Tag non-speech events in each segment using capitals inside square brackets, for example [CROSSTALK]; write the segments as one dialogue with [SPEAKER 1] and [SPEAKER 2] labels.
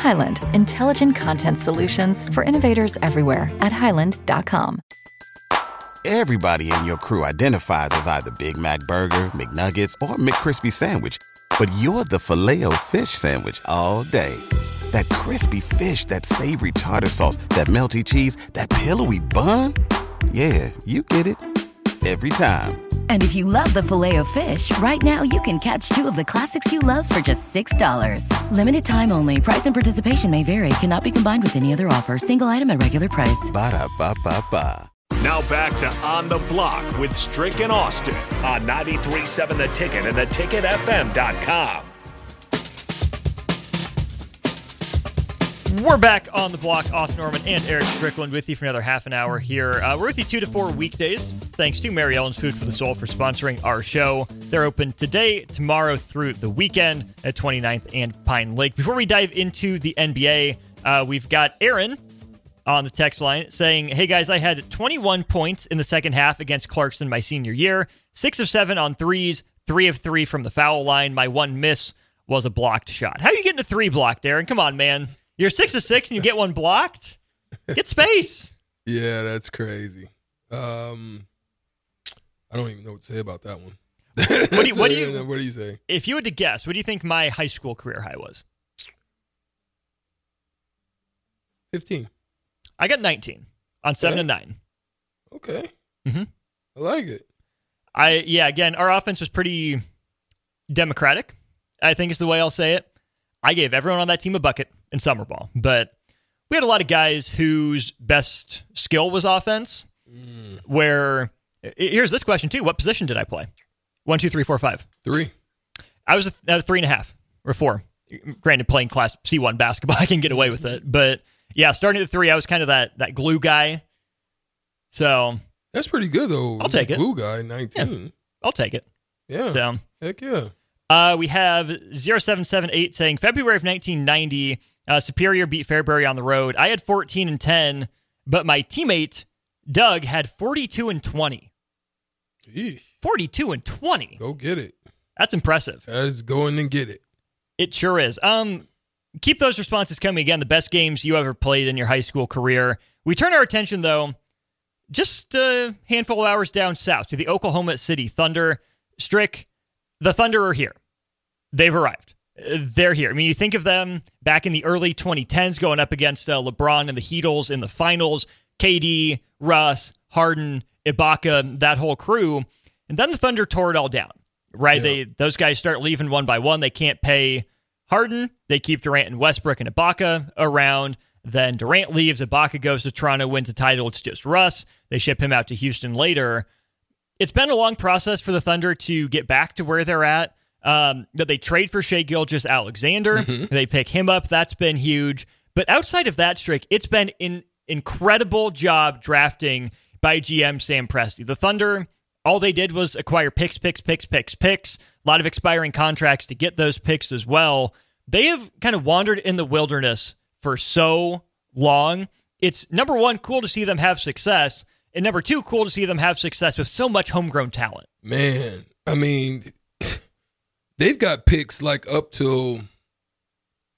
[SPEAKER 1] Highland, intelligent content solutions for innovators everywhere at highland.com.
[SPEAKER 2] Everybody in your crew identifies as either Big Mac Burger, McNuggets, or McCrispy Sandwich. But you're the filet fish Sandwich all day. That crispy fish, that savory tartar sauce, that melty cheese, that pillowy bun. Yeah, you get it. Every time.
[SPEAKER 3] And if you love the filet of fish, right now you can catch two of the classics you love for just $6. Limited time only. Price and participation may vary. Cannot be combined with any other offer. Single item at regular price.
[SPEAKER 2] Ba da ba ba ba.
[SPEAKER 4] Now back to On the Block with Strick and Austin on 93.7 The Ticket and theticketfm.com.
[SPEAKER 5] We're back on the block. Austin Norman and Eric Strickland with you for another half an hour here. Uh, we're with you two to four weekdays. Thanks to Mary Ellen's Food for the Soul for sponsoring our show. They're open today, tomorrow, through the weekend at 29th and Pine Lake. Before we dive into the NBA, uh, we've got Aaron on the text line saying, Hey guys, I had 21 points in the second half against Clarkson my senior year, six of seven on threes, three of three from the foul line. My one miss was a blocked shot. How are you getting a three blocked, Aaron? Come on, man. You're six of six and you get one blocked. Get space. [LAUGHS]
[SPEAKER 6] Yeah, that's crazy. Um, I don't even know what to say about that one.
[SPEAKER 5] What do you, what do you [LAUGHS]
[SPEAKER 6] what do you say?
[SPEAKER 5] if you had to guess, what do you think my high school career high was?
[SPEAKER 6] Fifteen.
[SPEAKER 5] I got 19 on seven
[SPEAKER 6] Okay.
[SPEAKER 5] and nine.
[SPEAKER 6] Okay.
[SPEAKER 5] Mhm.
[SPEAKER 6] I like it.
[SPEAKER 5] I yeah, again, our offense was pretty democratic. I think is the way I'll say it. I gave everyone on that team a bucket in summer ball, but we had a lot of guys whose best skill was offense. Mm. Where here's this question too: What position did I play? One, two, three, four, five.
[SPEAKER 6] Three.
[SPEAKER 5] I was a, a uh, three and a half or four. Granted, playing class C one basketball, [LAUGHS] I can get away with it. But yeah, starting at three, I was kind of that that glue guy. So
[SPEAKER 6] That's pretty good though.
[SPEAKER 5] I'll take it.
[SPEAKER 6] Blue guy, nineteen.
[SPEAKER 5] I'll take it.
[SPEAKER 6] Yeah.
[SPEAKER 5] So
[SPEAKER 6] Heck yeah.
[SPEAKER 5] Uh, we have 0778 saying February of 1990, uh, Superior beat Fairbury on the road. I had 14 and 10, but my teammate Doug had 42 and 20.
[SPEAKER 6] Yeesh.
[SPEAKER 5] 42 and 20.
[SPEAKER 6] Go get it.
[SPEAKER 5] That's impressive.
[SPEAKER 6] That is go in and get it.
[SPEAKER 5] It sure is. Um, keep those responses coming again. The best games you ever played in your high school career. We turn our attention though, just a handful of hours down south to the Oklahoma City Thunder. Strick, the Thunder are here. They've arrived. Uh, They're here. I mean, you think of them back in the early 2010s going up against uh, LeBron and the Heatles in the finals, KD, Russ, Harden, Ibaka, that whole crew. And then the Thunder tore it all down, right?
[SPEAKER 6] Yeah.
[SPEAKER 5] They Those guys start leaving one by one. They can't pay Harden. They keep Durant and Westbrook and Ibaka around. Then Durant leaves. Ibaka goes to Toronto, wins a title. It's just Russ. They ship him out to Houston later it's been a long process for the Thunder to get back to where they're at. Um, that they trade for Shai Gilgeous-Alexander, they pick him up. That's been huge. But outside of that streak, it's been an incredible job drafting by GM Sam Presti. The Thunder, all they did was acquire picks, picks, picks, picks, picks. A lot of expiring contracts to get those picks as well. They have kind of wandered in the wilderness for so long. It's number one, cool to see them have success. And number two, cool to see them have success with so much homegrown talent.
[SPEAKER 6] Man, I mean, they've got picks like up till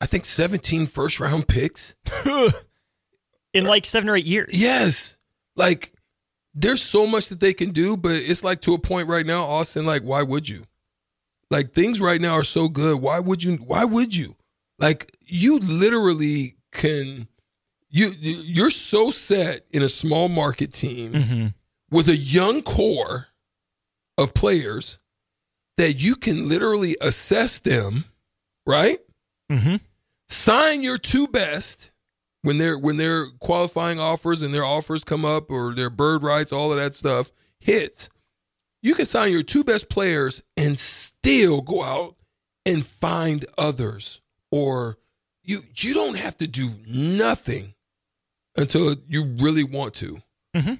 [SPEAKER 6] I think 17 first round picks. [LAUGHS]
[SPEAKER 5] In like seven or eight years.
[SPEAKER 6] Yes. Like there's so much that they can do, but it's like to a point right now, Austin, like, why would you? Like things right now are so good. Why would you why would you? Like you literally can you you're so set in a small market team
[SPEAKER 5] Mm-hmm.
[SPEAKER 6] with a young core of players that you can literally assess them, right?
[SPEAKER 5] Mm-hmm.
[SPEAKER 6] Sign your two best when they're when their qualifying offers and their offers come up or their bird rights, all of that stuff hits. You can sign your two best players and still go out and find others or you you don't have to do nothing until you really want to.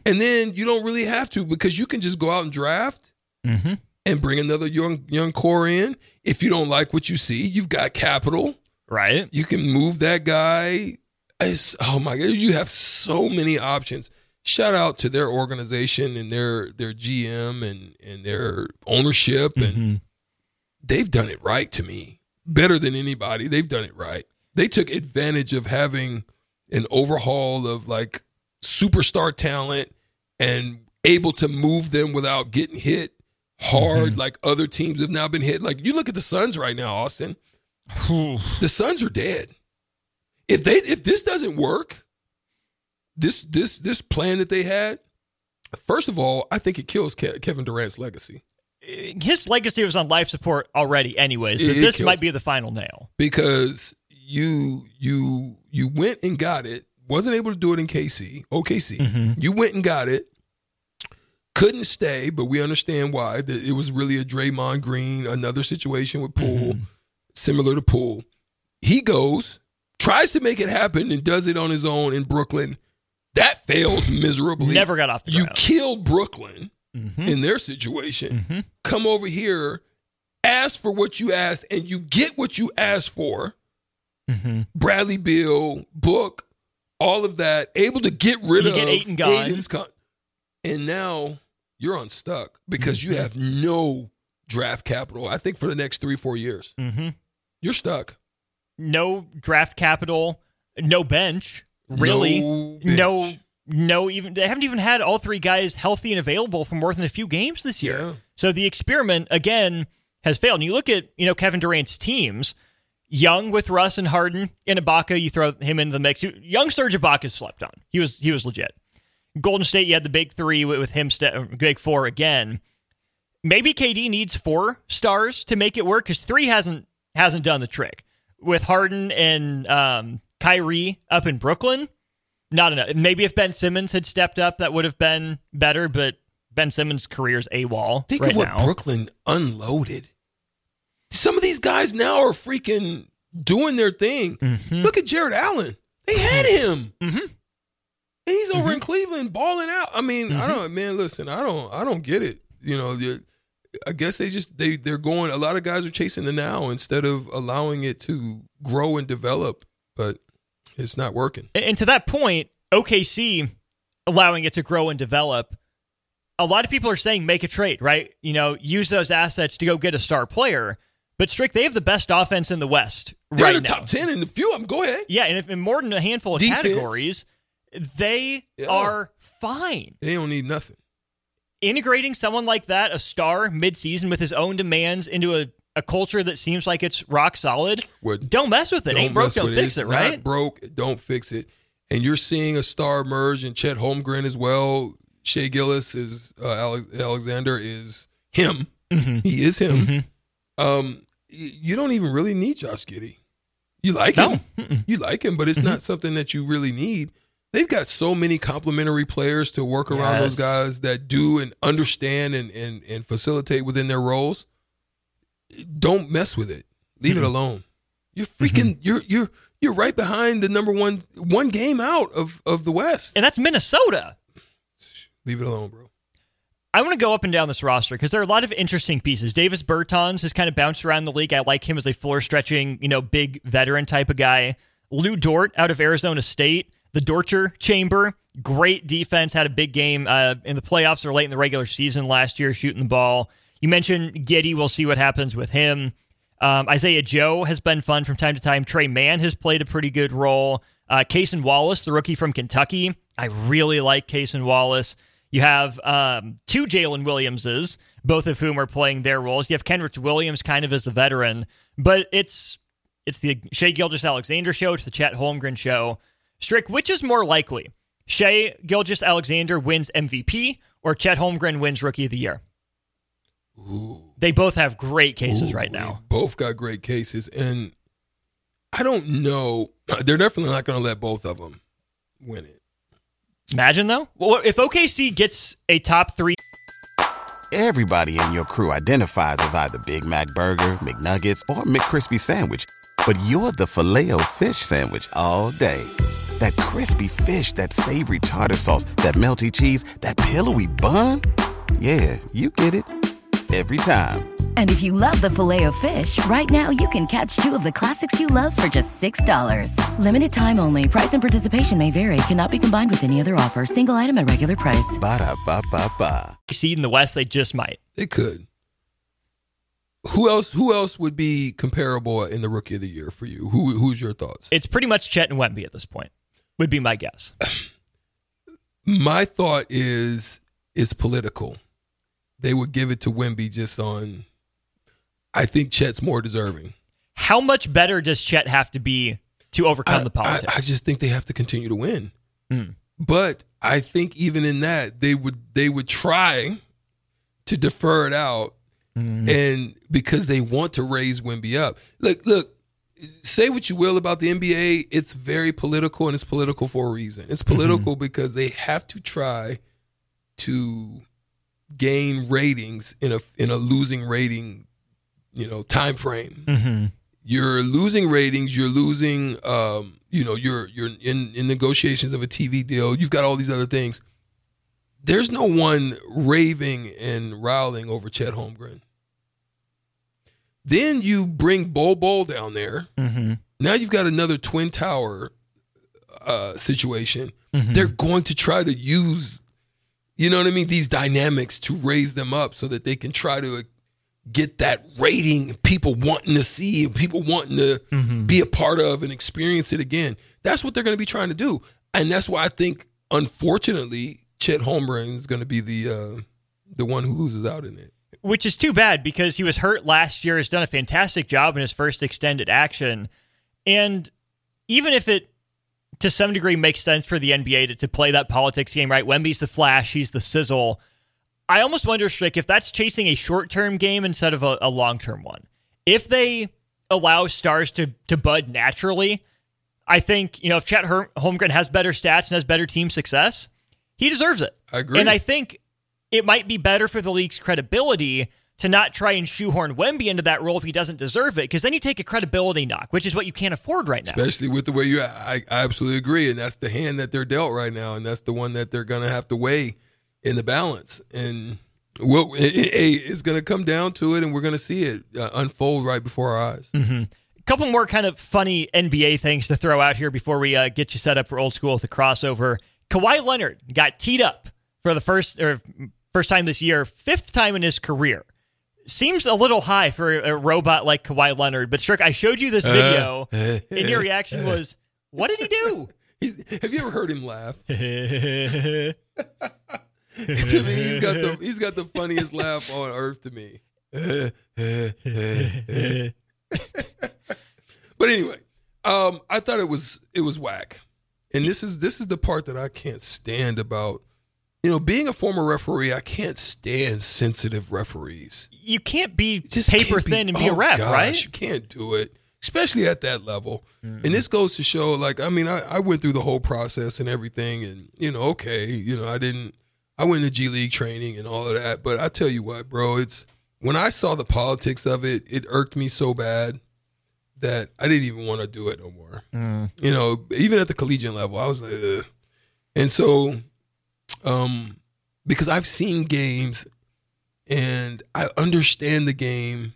[SPEAKER 6] And then you don't really have to because you can just go out and draft
[SPEAKER 5] Mm-hmm.
[SPEAKER 6] And bring another young young core in. If you don't like what you see, you've got capital.
[SPEAKER 5] Right.
[SPEAKER 6] You can move that guy. It's, oh my god, you have so many options. Shout out to their organization and their their GM and and their ownership and
[SPEAKER 5] Mm-hmm.
[SPEAKER 6] they've done it right to me. Better than anybody. They've done it right. They took advantage of having an overhaul of like superstar talent and able to move them without getting hit hard mm-hmm. like other teams have now been hit. Like you look at the Suns right now, Austin. The Suns are dead. If they if this doesn't work, this this this plan that they had, first of all, I think it kills Ke- Kevin Durant's legacy eh,
[SPEAKER 5] His legacy was on life support already, anyways. But
[SPEAKER 6] It-
[SPEAKER 5] this might be the final nail.
[SPEAKER 6] because you you you went and got it. Wasn't able to do it in KC, OKC. Mm-hmm. You went and got it. Couldn't stay, but we understand why. That it was really a Draymond Green, another situation with Poole, similar to Poole. He goes, tries to make it happen, and does it on his own in Brooklyn. That fails miserably.
[SPEAKER 5] Never got off the
[SPEAKER 6] You
[SPEAKER 5] ground.
[SPEAKER 6] killed Brooklyn
[SPEAKER 5] Mhm.
[SPEAKER 6] in their situation.
[SPEAKER 5] Mhm.
[SPEAKER 6] Come over here, ask for what you asked, and you get what you asked for.
[SPEAKER 5] Mhm.
[SPEAKER 6] Bradley Beal, Book, all of that, able to get rid
[SPEAKER 5] You
[SPEAKER 6] of
[SPEAKER 5] get Ayton gone.
[SPEAKER 6] Ayton's con- and now you're unstuck because
[SPEAKER 5] Mm-hmm.
[SPEAKER 6] you have no draft capital. I think for the next three, four years,
[SPEAKER 5] Mhm.
[SPEAKER 6] you're stuck.
[SPEAKER 5] No draft capital, no bench. Really,
[SPEAKER 6] No
[SPEAKER 5] no,
[SPEAKER 6] bench.
[SPEAKER 5] no. Even they haven't even had all three guys healthy and available for more than a few games this year.
[SPEAKER 6] Yeah.
[SPEAKER 5] So the experiment again has failed. And you look at you know Kevin Durant's teams. Young with Russ and Harden and Ibaka, you throw him into the mix. Young Serge Ibaka slept on. He was he was legit. Golden State, you had the big three with, him, st- big four again. Maybe KD needs four stars to make it work because three hasn't hasn't done the trick. With Harden and um, Kyrie up in Brooklyn, not enough. Maybe if Ben Simmons had stepped up, that would have been better. But Ben Simmons' career's a wall
[SPEAKER 6] Think
[SPEAKER 5] right
[SPEAKER 6] of what
[SPEAKER 5] now.
[SPEAKER 6] Brooklyn unloaded. Some of these guys now are freaking doing their thing.
[SPEAKER 5] Mm-hmm.
[SPEAKER 6] Look at Jarrett Allen. They had him. And he's over
[SPEAKER 5] Mm-hmm.
[SPEAKER 6] in Cleveland balling out. I mean, I don't man, listen, I don't I don't get it. You know, I guess they just they they're going a lot of guys are chasing the now instead of allowing it to grow and develop, but it's not working.
[SPEAKER 5] And to that point, OKC allowing it to grow and develop. A lot of people are saying make a trade, right? You know, use those assets to go get a star player. But Strick, they have the best offense in the West
[SPEAKER 6] They're
[SPEAKER 5] right
[SPEAKER 6] in the
[SPEAKER 5] now.
[SPEAKER 6] top 10 in a few of them. Go ahead.
[SPEAKER 5] Yeah, and if in more than a handful of
[SPEAKER 6] Defense.
[SPEAKER 5] categories, they
[SPEAKER 6] Yeah.
[SPEAKER 5] are fine.
[SPEAKER 6] They don't need nothing.
[SPEAKER 5] Integrating someone like that, a star midseason with his own demands into a, a culture that seems like it's rock solid,
[SPEAKER 6] What
[SPEAKER 5] don't mess with it. Ain't broke, don't fix it,
[SPEAKER 6] It's
[SPEAKER 5] right?
[SPEAKER 6] Not broke, don't fix it. And you're seeing a star emerge, and Chet Holmgren as well. Shai Gilgeous is uh, Alex, Alexander is him.
[SPEAKER 5] Mm-hmm.
[SPEAKER 6] He is him. Um, y- you don't even really need Josh Giddey. You like
[SPEAKER 5] No.
[SPEAKER 6] him, you like him, but it's not something that you really need. They've got so many complementary players to work around those guys that do and understand and, and, and facilitate within their roles. Don't mess with it. Leave it mm-hmm. alone. You're freaking. Mm-hmm. You're you're you're right behind the number one one game out of of the West.
[SPEAKER 5] And that's Minnesota.
[SPEAKER 6] Leave it alone, bro.
[SPEAKER 5] I want to go up and down this roster because there are a lot of interesting pieces. Davis Bertans has kind of bounced around the league. I like him as a floor stretching, you know, big veteran type of guy. Lu Dort out of Arizona State, the Dorture Chamber, great defense, had a big game uh, in the playoffs or late in the regular season last year, shooting the ball. You mentioned Giddey. We'll see what happens with him. Um, Isaiah Joe has been fun from time to time. Tre Mann has played a pretty good role. Uh, Cason Wallace, the rookie from Kentucky, I really like Cason Wallace. You have um, two Jalen Williamses, both of whom are playing their roles. You have Kenrich Williams kind of as the veteran, but it's it's the Shai Gilgeous-Alexander show. It's the Chet Holmgren show. Strick, which is more likely? Shea Gilgis Alexander wins MVP or Chet Holmgren wins Rookie of the Year? They both have great cases
[SPEAKER 6] Ooh,
[SPEAKER 5] right now.
[SPEAKER 6] Both got great cases, and I don't know. [CLEARS THROAT] They're definitely not going to let both of them win it.
[SPEAKER 5] Imagine though, well, if OKC gets a top three
[SPEAKER 2] Everybody in your crew identifies as either Big Mac Burger, McNuggets, or McCrispy Sandwich. But you're the filet fish Sandwich all day. That crispy fish, that savory tartar sauce, that melty cheese, that pillowy bun. Yeah, you get it every time.
[SPEAKER 3] And if you love the filet of fish, right now you can catch two of the classics you love for just $6. Limited time only. Price and participation may vary. Cannot be combined with any other offer. Single item at regular price.
[SPEAKER 2] Ba da ba ba ba.
[SPEAKER 5] Seed in the West, they just might.
[SPEAKER 6] They could. Who else? Who else would be comparable in the Rookie of the Year for you? Who? Who's your thoughts?
[SPEAKER 5] It's pretty much Chet and Wemby at this point. Would be my guess.
[SPEAKER 6] My thought is it's political. They would give it to Wemby just on. I think Chet's more deserving.
[SPEAKER 5] How much better does Chet have to be to overcome
[SPEAKER 6] I,
[SPEAKER 5] the politics?
[SPEAKER 6] I, I just think they have to continue to win.
[SPEAKER 5] Hmm.
[SPEAKER 6] But I think even in that, they would they would try to defer it out,
[SPEAKER 5] Hmm.
[SPEAKER 6] and because they want to raise Wemby up. Look, look. Say what you will about the NBA, it's very political, and it's political for a reason. It's
[SPEAKER 5] Mm-hmm.
[SPEAKER 6] political because they have to try to gain ratings in a in a losing rating, you know, time frame
[SPEAKER 5] mm-hmm.
[SPEAKER 6] you're losing ratings you're losing um you know you're you're in in negotiations of a tv deal you've got all these other things there's no one raving and riling over chet holmgren then you bring Bol Bol down there
[SPEAKER 5] Mm-hmm.
[SPEAKER 6] now you've got another twin tower uh situation
[SPEAKER 5] Mm-hmm.
[SPEAKER 6] they're going to try to use you know what i mean these dynamics to raise them up so that they can try to get that rating people wanting to see and people wanting to
[SPEAKER 5] Mm-hmm.
[SPEAKER 6] be a part of and experience it again that's what they're going to be trying to do and that's why i think unfortunately chet holmgren is going to be the uh the one who loses out in it
[SPEAKER 5] Which is too bad because he was hurt last year, has done a fantastic job in his first extended action. And even if it to some degree makes sense for the NBA to, to play that politics game, right? Wemby's the flash, he's the sizzle. I almost wonder, Strick, if that's chasing a short term game instead of a, a long term one. If they allow stars to to bud naturally, I think, you know, if Chet Her- Holmgren has better stats and has better team success, he deserves it.
[SPEAKER 6] I agree.
[SPEAKER 5] And I think it might be better for the league's credibility to not try and shoehorn Wemby into that role if he doesn't deserve it, because then you take a credibility knock, which is what you can't afford right now.
[SPEAKER 6] especially with the way you I, I absolutely agree and that's the hand that they're dealt right now and that's the one that they're going to have to weigh in the balance and well it, it- it's going to come down to it and we're going to see it uh, unfold right before our eyes
[SPEAKER 5] A couple more kind of funny NBA things to throw out here before we uh, get you set up for old school with the crossover. Kawhi Leonard got teed up for the first or first time this year, fifth time in his career. Seems a little high for a robot like Kawhi Leonard, but Strick, I showed you this video, [LAUGHS] and your reaction was, "What did he do?" [LAUGHS]
[SPEAKER 6] Have you ever heard him laugh [LAUGHS] to me he's got the he's got the funniest laugh on earth to me but anyway um i thought it was it was whack and this is this is the part that i can't stand about you know being a former referee i can't stand sensitive referees
[SPEAKER 5] you can't be
[SPEAKER 6] just
[SPEAKER 5] paper
[SPEAKER 6] can't be-
[SPEAKER 5] thin and be
[SPEAKER 6] oh
[SPEAKER 5] a ref,
[SPEAKER 6] gosh,
[SPEAKER 5] right?
[SPEAKER 6] You can't do it, especially at that level. Mm. And this goes to show, like, I mean, I, I went through the whole process and everything, and you know, okay, you know, I didn't, I went to G League training and all of that, but I tell you what, bro, it's when I saw the politics of it, it irked me so bad that I didn't even want to do it no more. Mm. You know, even at the collegiate level, I was like, Ugh. and so, um, because I've seen games and I understand the game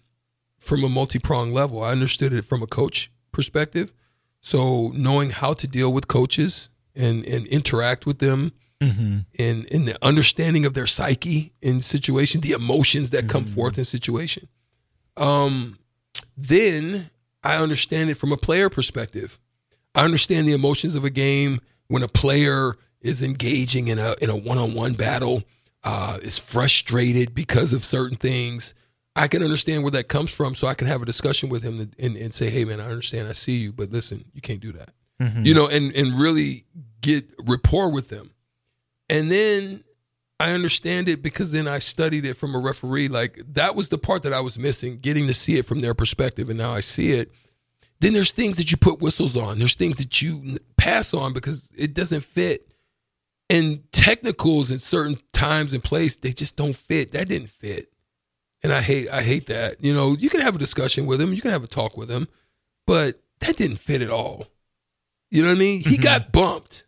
[SPEAKER 6] from a multi-pronged level. I understood it from a coach perspective. So knowing how to deal with coaches and and interact with them and in the understanding of their psyche in situation, the emotions that come forth in situation. Um then I understand it from a player perspective. I understand the emotions of a game when a player is engaging in a in a one-on-one battle, uh, is frustrated because of certain things. I can understand where that comes from, so I can have a discussion with him and, and say, "Hey, man, I understand, I see you, but listen, you can't do that." You know, and and really get rapport with them, and then I understand it because then I studied it from a referee. Like that was the part that I was missing, getting to see it from their perspective, and now I see it. Then there's things that you put whistles on. There's things that you pass on because it doesn't fit. And technicals in certain times and place, they just don't fit. That didn't fit. And I hate I hate that. You know, you can have a discussion with him, you can have a talk with him, but that didn't fit at all. You know what I mean? He
[SPEAKER 5] Mhm.
[SPEAKER 6] got bumped.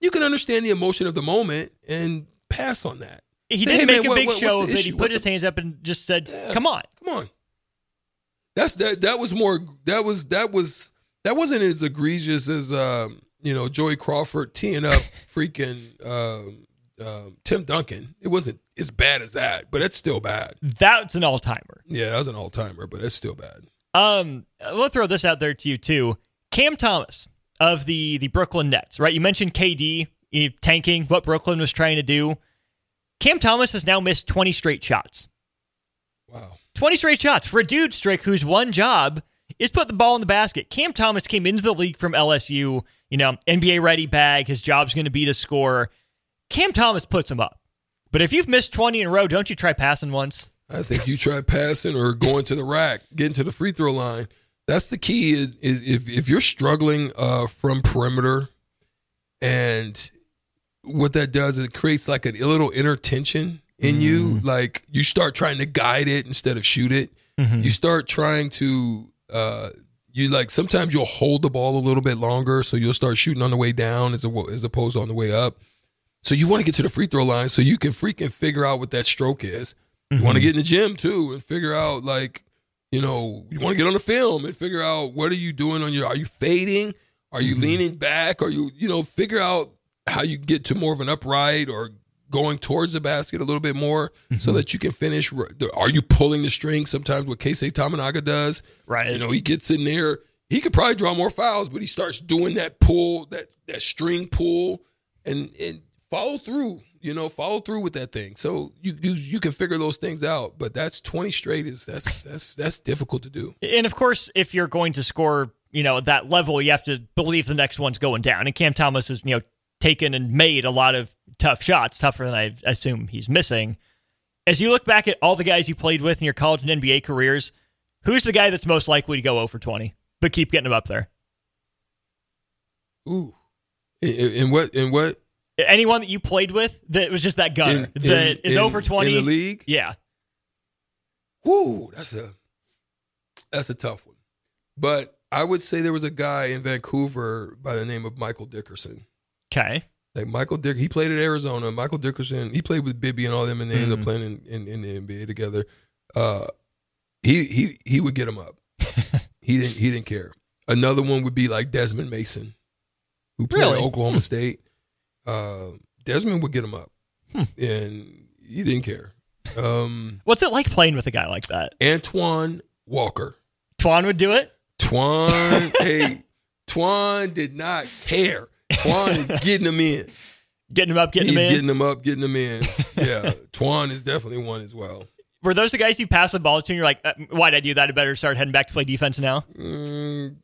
[SPEAKER 6] You can understand the emotion of the moment and pass on that.
[SPEAKER 5] He
[SPEAKER 6] Say,
[SPEAKER 5] didn't
[SPEAKER 6] "Hey,
[SPEAKER 5] make
[SPEAKER 6] man,
[SPEAKER 5] a big
[SPEAKER 6] what-
[SPEAKER 5] show of it. He put
[SPEAKER 6] What's
[SPEAKER 5] his
[SPEAKER 6] the-
[SPEAKER 5] hands up and just said,
[SPEAKER 6] Yeah.
[SPEAKER 5] "Come on."
[SPEAKER 6] Come on. That's that. That was more. That was that was that wasn't as egregious as um, you know Joey Crawford teeing up [LAUGHS] freaking um, um, Tim Duncan. It wasn't as bad as that, but it's still bad.
[SPEAKER 5] That's an all timer.
[SPEAKER 6] Yeah, that was an all timer, but it's still bad.
[SPEAKER 5] Um, we'll throw this out there to you too. Cam Thomas of the the Brooklyn Nets, right? You mentioned KD tanking what Brooklyn was trying to do. Cam Thomas has now missed 20 straight shots.
[SPEAKER 6] Wow.
[SPEAKER 5] 20 straight shots for a dude, Strick, whose one job is put the ball in the basket. Cam Thomas came into the league from LSU, you know, NBA ready bag. His job's going to be to score. Cam Thomas puts him up. But if you've missed 20 in a row, don't you try passing once?
[SPEAKER 6] I think you try passing or going to the rack, getting to the free throw line. That's the key. Is, is if if you're struggling uh, from perimeter, and what that does is it creates like a little inner tension in you. Like you start trying to guide it instead of shoot it. You start trying to uh, you like sometimes you'll hold the ball a little bit longer, so you'll start shooting on the way down as a, as opposed to on the way up. So you want to get to the free throw line so you can freaking figure out what that stroke is. You want to mm-hmm. get in the gym too and figure out like, you know, you want to get on the film and figure out what are you doing on your are you fading? Are you mm-hmm. leaning back? Are you, you know, figure out how you get to more of an upright or going towards the basket a little bit more so mm-hmm. that you can finish. Are you pulling the string? Sometimes what Casey Tamanaga does,
[SPEAKER 5] Right.
[SPEAKER 6] you know, he gets in there. He could probably draw more fouls, but he starts doing that pull, that that string pull, and and follow through. You know, follow through with that thing. So you you you can figure those things out. But that's twenty straight is that's that's that's difficult to do.
[SPEAKER 5] And of course, if you're going to score, you know, at that level, you have to believe the next one's going down. And Cam Thomas is, you know, taken and made a lot of tough shots, tougher than I assume he's missing. As you look back at all the guys you played with in your college and NBA careers, who's the guy that's most likely to go over 20, but keep getting him up there?
[SPEAKER 6] Ooh, in, in what in what
[SPEAKER 5] Anyone that you played with that was just that gunner
[SPEAKER 6] In-
[SPEAKER 5] that
[SPEAKER 6] in-
[SPEAKER 5] is 0 20?
[SPEAKER 6] in the league?
[SPEAKER 5] Yeah.
[SPEAKER 6] Ooh, that's a that's a tough one. But I would say there was a guy in Vancouver by the name of Michael Dickerson.
[SPEAKER 5] Okay.
[SPEAKER 6] Like Michael Dick, he played at Arizona. Michael Dickerson, he played with Bibby and all them, and they ended up playing in, in, in the NBA together. Uh, he he he would get him up. [LAUGHS] he didn't he didn't care. Another one would be like Desmond Mason, who played
[SPEAKER 5] Really?
[SPEAKER 6] at Oklahoma State. [LAUGHS] Uh, Desmond would get him up, and he didn't care. Um,
[SPEAKER 5] What's it like playing with a guy like that?
[SPEAKER 6] Antoine Walker.
[SPEAKER 5] Twan would do it?
[SPEAKER 6] Twan, [LAUGHS] hey, Twan did not care. Twan is [LAUGHS] getting them in.
[SPEAKER 5] Getting them up, getting
[SPEAKER 6] He's
[SPEAKER 5] him in?
[SPEAKER 6] getting them up, getting them in. [LAUGHS] Yeah, Twan is definitely one as well.
[SPEAKER 5] Were those the guys you passed the ball to and you're like, uh, why'd I do that? I better start heading back to play defense now?
[SPEAKER 6] Mm,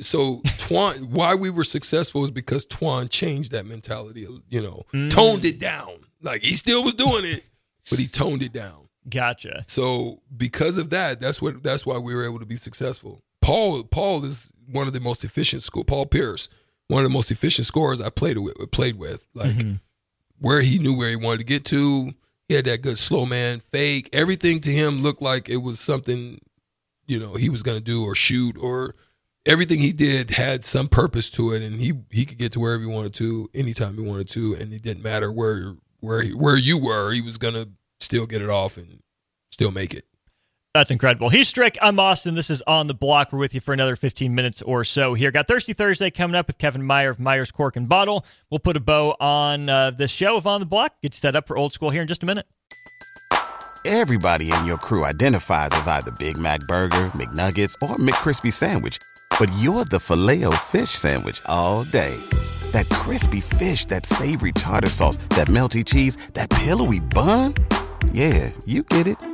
[SPEAKER 6] so Twan, [LAUGHS] why we were successful is because Twan changed that mentality. You know,
[SPEAKER 5] Mm.
[SPEAKER 6] toned it down. Like he still was doing it, but he toned it down.
[SPEAKER 5] Gotcha.
[SPEAKER 6] So because of that, that's what that's why we were able to be successful. Paul Paul is one of the most efficient school. Paul Pierce, one of the most efficient scorers I played with. Played with like mm-hmm. where he knew where he wanted to get to. He had that good slow man fake. Everything to him looked like it was something, you know, he was going to do or shoot or everything he did had some purpose to it, and he he could get to wherever he wanted to anytime he wanted to, and it didn't matter where where he, where you were. He was going to still get it off and still make it.
[SPEAKER 5] That's incredible. He's Strick. I'm Austin. This is On the Block. We're with you for another 15 minutes or so here. Got Thirsty Thursday coming up with Kevin Meyer of Meyer's Cork and Bottle. We'll put a bow on uh, this show of On the Block. Get set up for old school here in just a minute.
[SPEAKER 2] Everybody in your crew identifies as either Big Mac Burger, McNuggets, or McCrispy Sandwich. But you're the filet fish Sandwich all day. That crispy fish, that savory tartar sauce, that melty cheese, that pillowy bun. Yeah, you get it.